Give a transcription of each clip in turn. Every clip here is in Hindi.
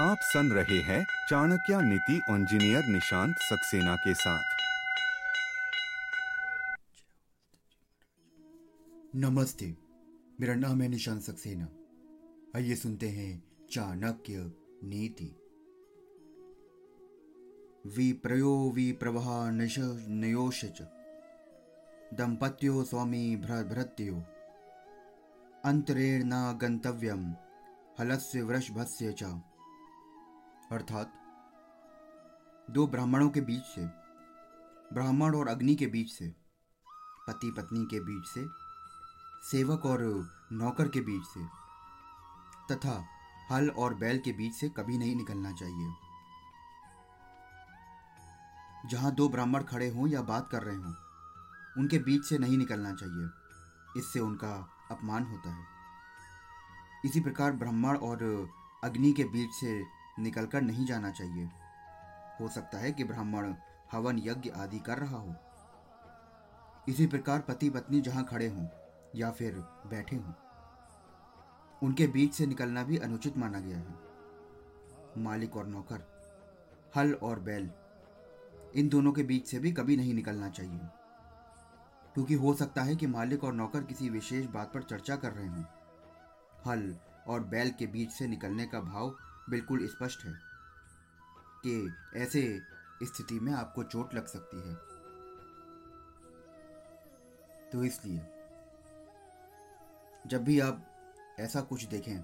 आप सुन रहे हैं चाणक्य नीति इंजीनियर निशांत सक्सेना के साथ। नमस्ते, मेरा नाम है निशांत सक्सेना। आइए सुनते हैं चाणक्य नीति। विप्रयो विप्रवहा नश नयोश दंपत्यो स्वामी भ्रभृत्यो अंतरेण न गंतव्यम हलस्य वृषभस्य च। अर्थात दो ब्राह्मणों के बीच से, ब्राह्मण और अग्नि के बीच से पति पत्नी के बीच से, सेवक और नौकर के बीच से, तथा हल और बैल के बीच से कभी नहीं निकलना चाहिए। जहाँ दो ब्राह्मण खड़े हों या बात कर रहे हों, उनके बीच से नहीं निकलना चाहिए। इससे उनका अपमान होता है। इसी प्रकार ब्राह्मण और अग्नि के बीच से निकलकर नहीं जाना चाहिए। हो सकता है कि ब्राह्मण हवन यज्ञ आदि कर रहा हो। इसी प्रकार पति पत्नी जहाँ खड़े हों या फिर बैठे हों, उनके बीच से निकलना भी अनुचित माना गया है। मालिक और नौकर, हल और बैल, इन दोनों के बीच से भी कभी नहीं निकलना चाहिए। क्योंकि हो सकता है कि मालिक और नौकर किसी विशेष बात पर चर्चा कर रहे हों। हल और बैल के बीच से निकलने का भाव बिल्कुल स्पष्ट है कि ऐसे स्थिति में आपको चोट लग सकती है। तो इसलिए, जब भी आप ऐसा कुछ देखें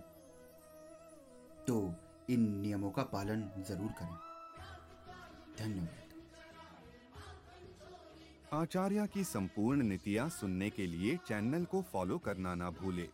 तो इन नियमों का पालन ज़रूर करें। धन्यवाद। आचार्य की संपूर्ण नीतियाँ सुनने के लिए चैनल को फॉलो करना ना भूले।